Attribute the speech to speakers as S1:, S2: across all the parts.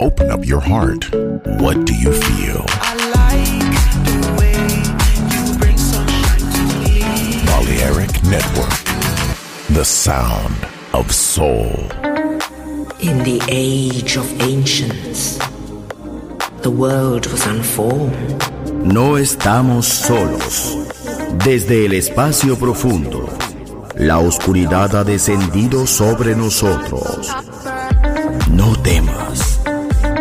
S1: Open up your heart. What do you feel?
S2: I like the way you bring sunshine to me.
S1: Balearic Network. The sound of soul.
S3: In the age of ancients, the world was unformed.
S4: No estamos solos. Desde el espacio profundo, la oscuridad ha descendido sobre nosotros. No temas.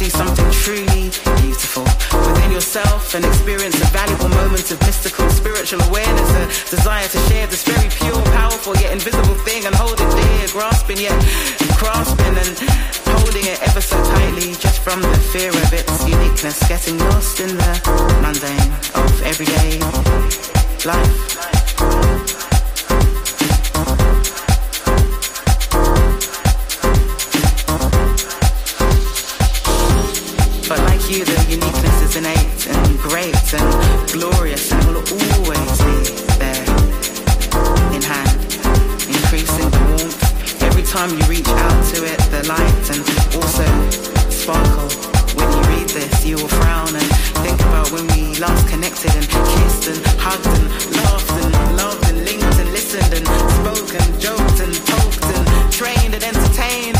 S2: See something truly beautiful within yourself and experience a valuable moment of mystical spiritual awareness, a desire to share this very pure, powerful yet invisible thing and hold it dear, grasping yet grasping and holding it ever so tightly just from the fear of its uniqueness, getting lost in the mundane of everyday life. You, the uniqueness is innate and great and glorious and will always be there. In hand, increasing the warmth. Every time you reach out to it, the light and also sparkle. When you read this, you will frown and think about when we last connected and kissed and hugged and laughed and loved and linked and listened and spoke and joked and talked and trained and entertained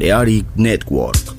S4: Balearic Network.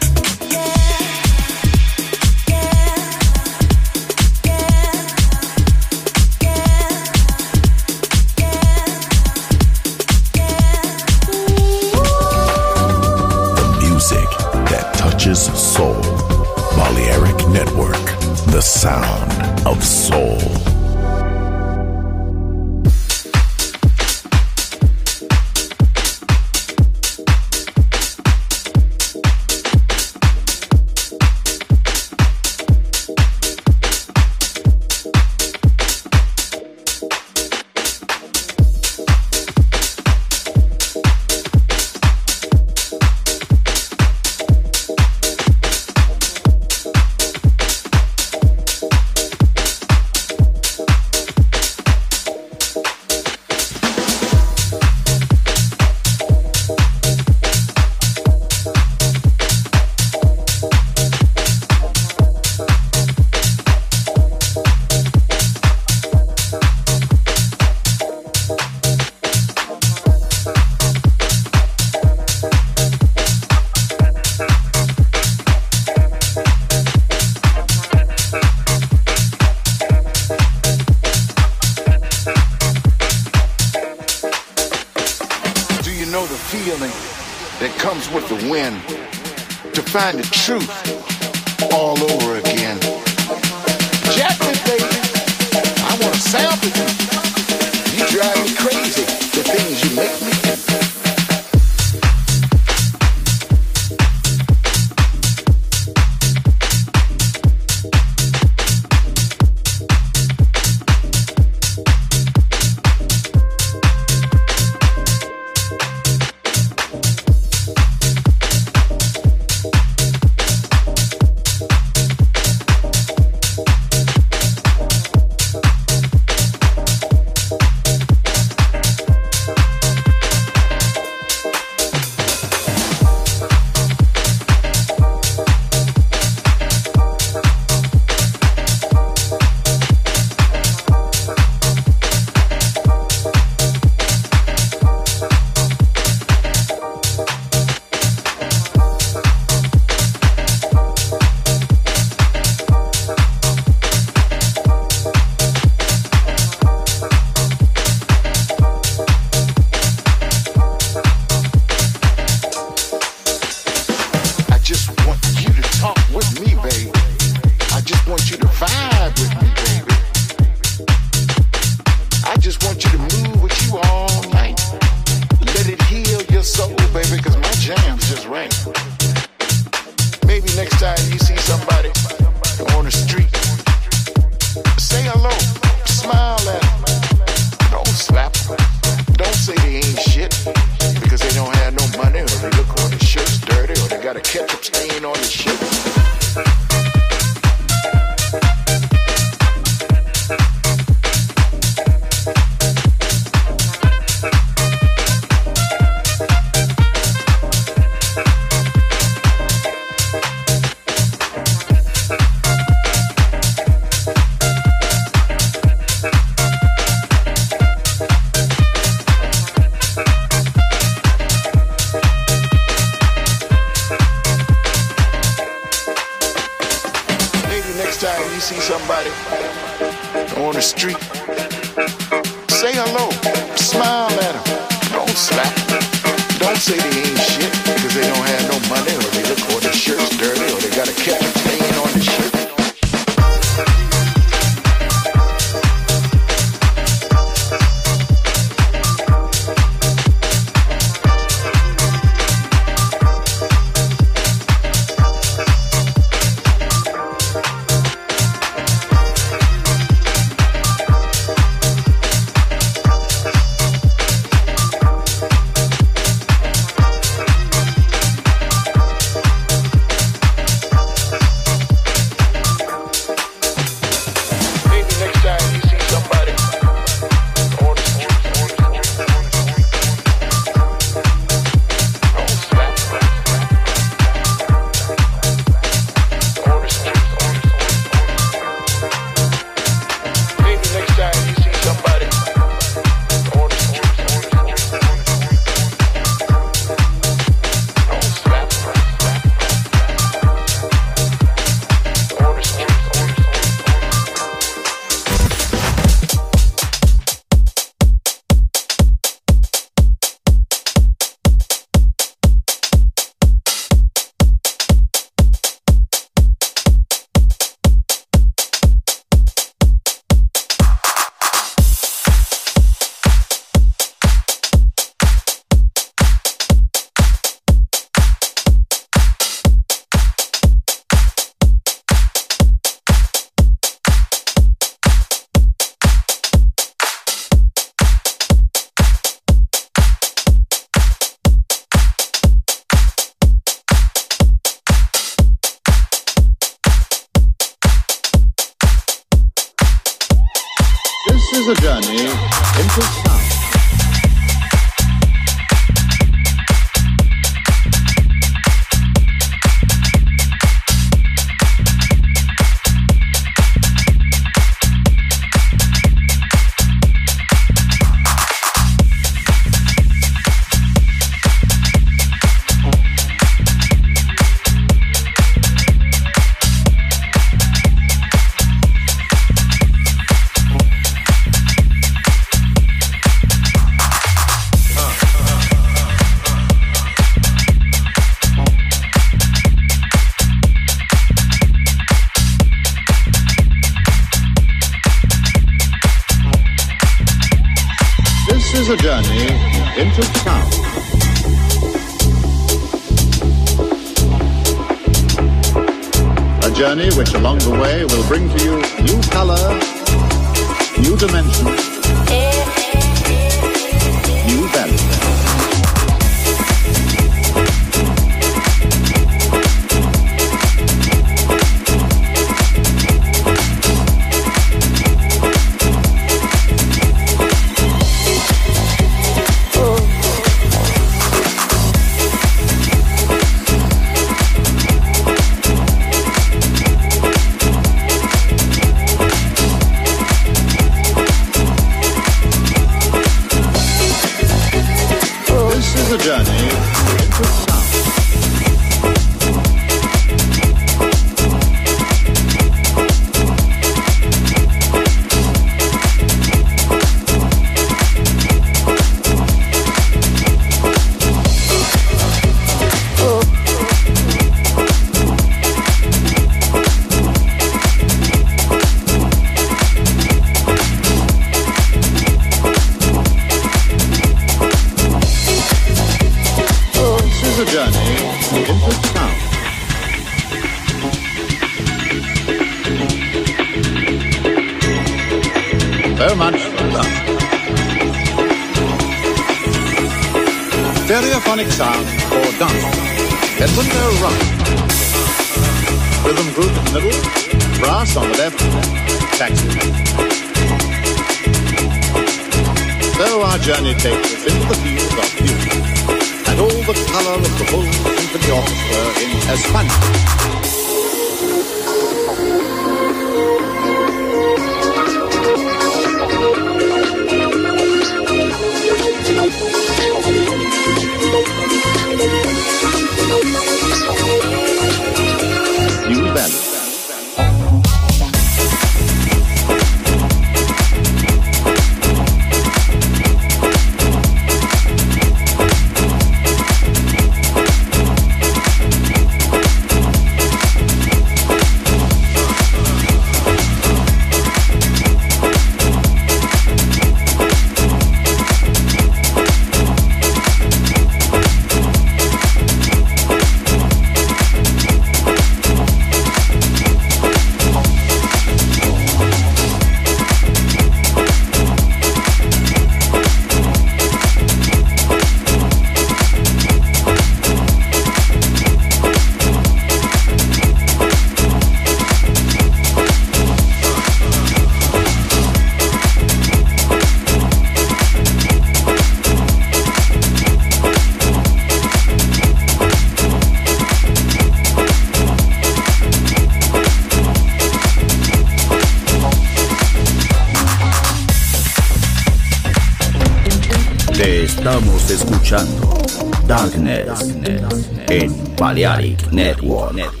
S4: Balearic Network.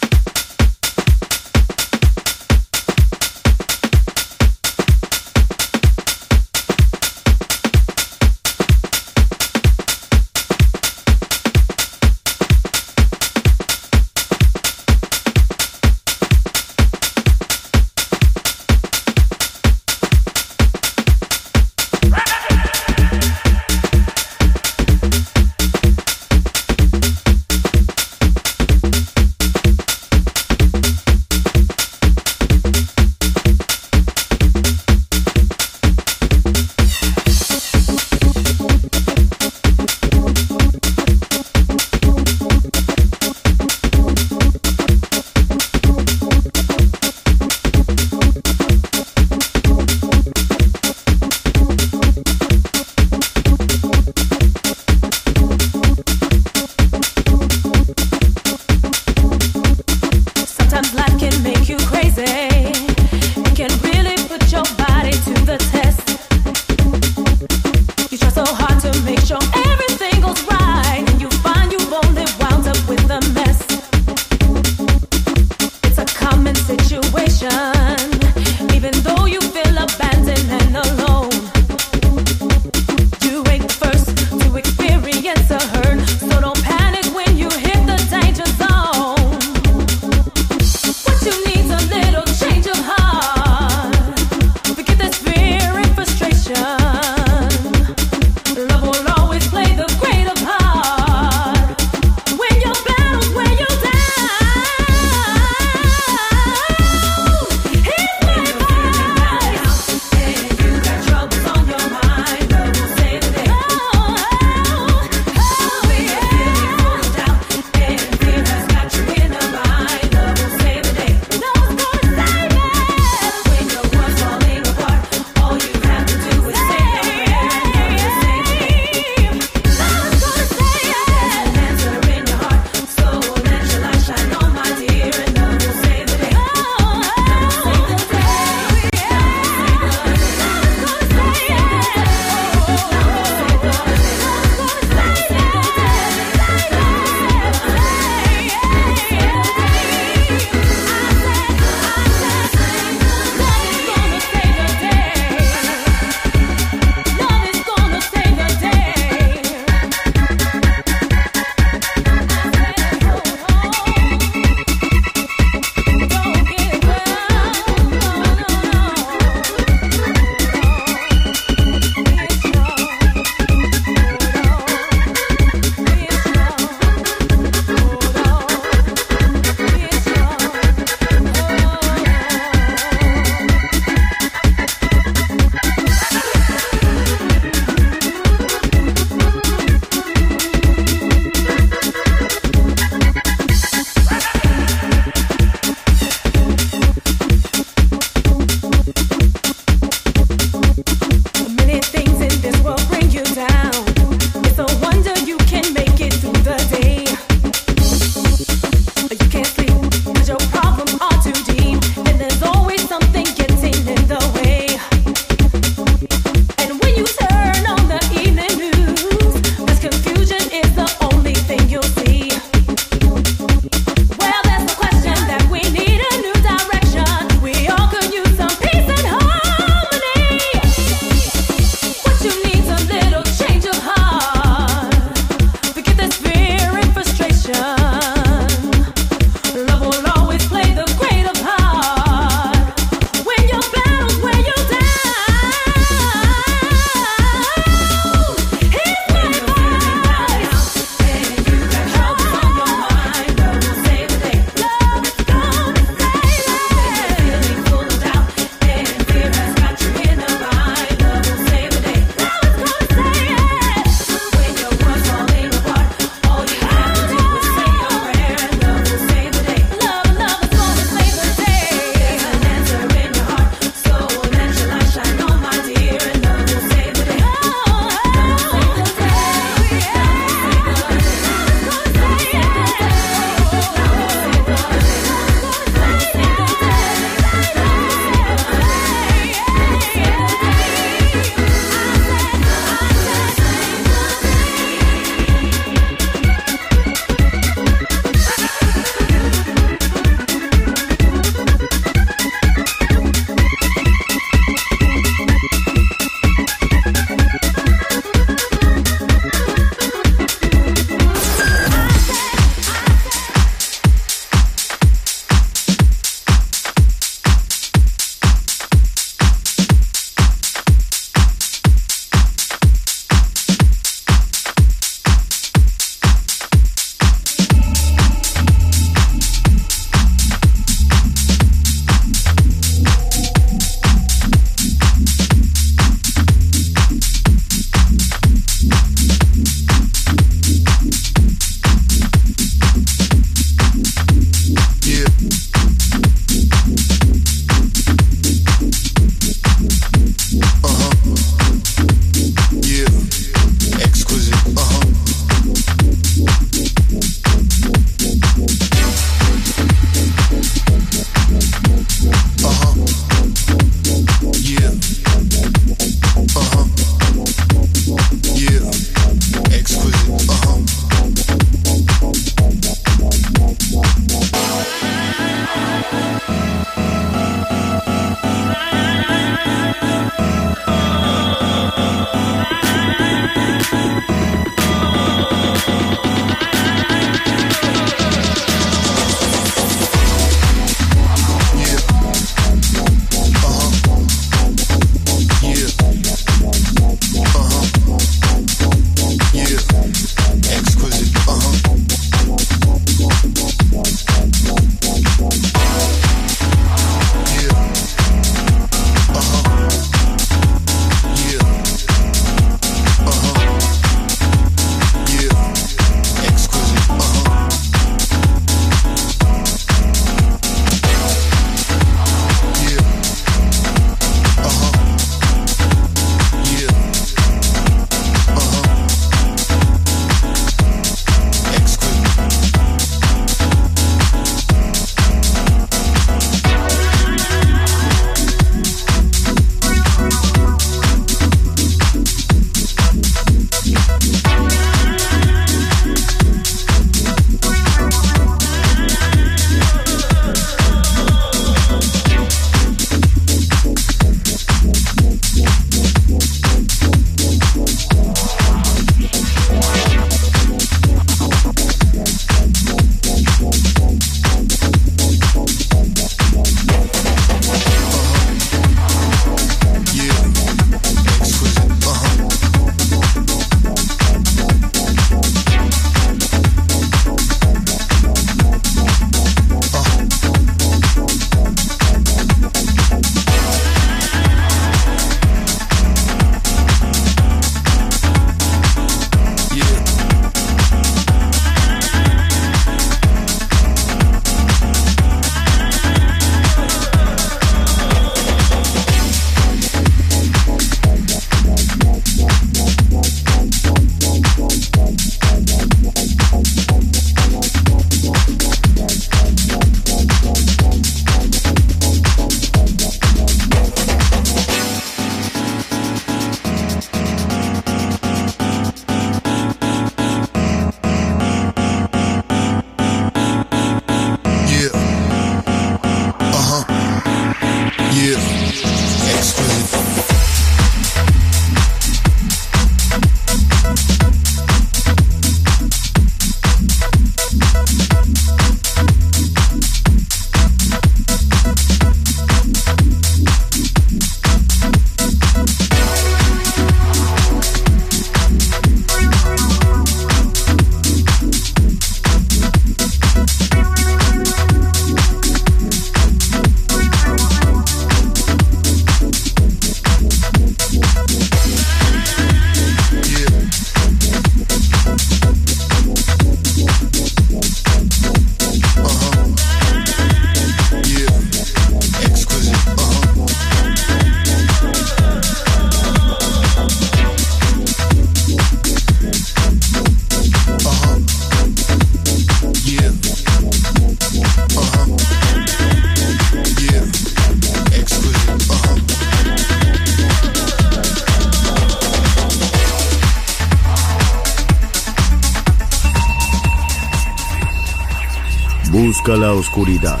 S4: Busca la oscuridad.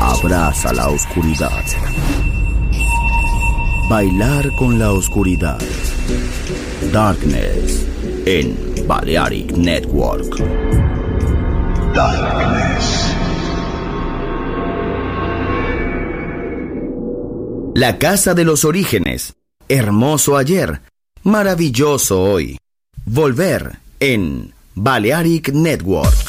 S4: Abraza la oscuridad. Bailar con la oscuridad. Darkness en Balearic Network. Darkness. La Casa de los Orígenes. Hermoso ayer. Maravilloso hoy. Volver en Balearic Network.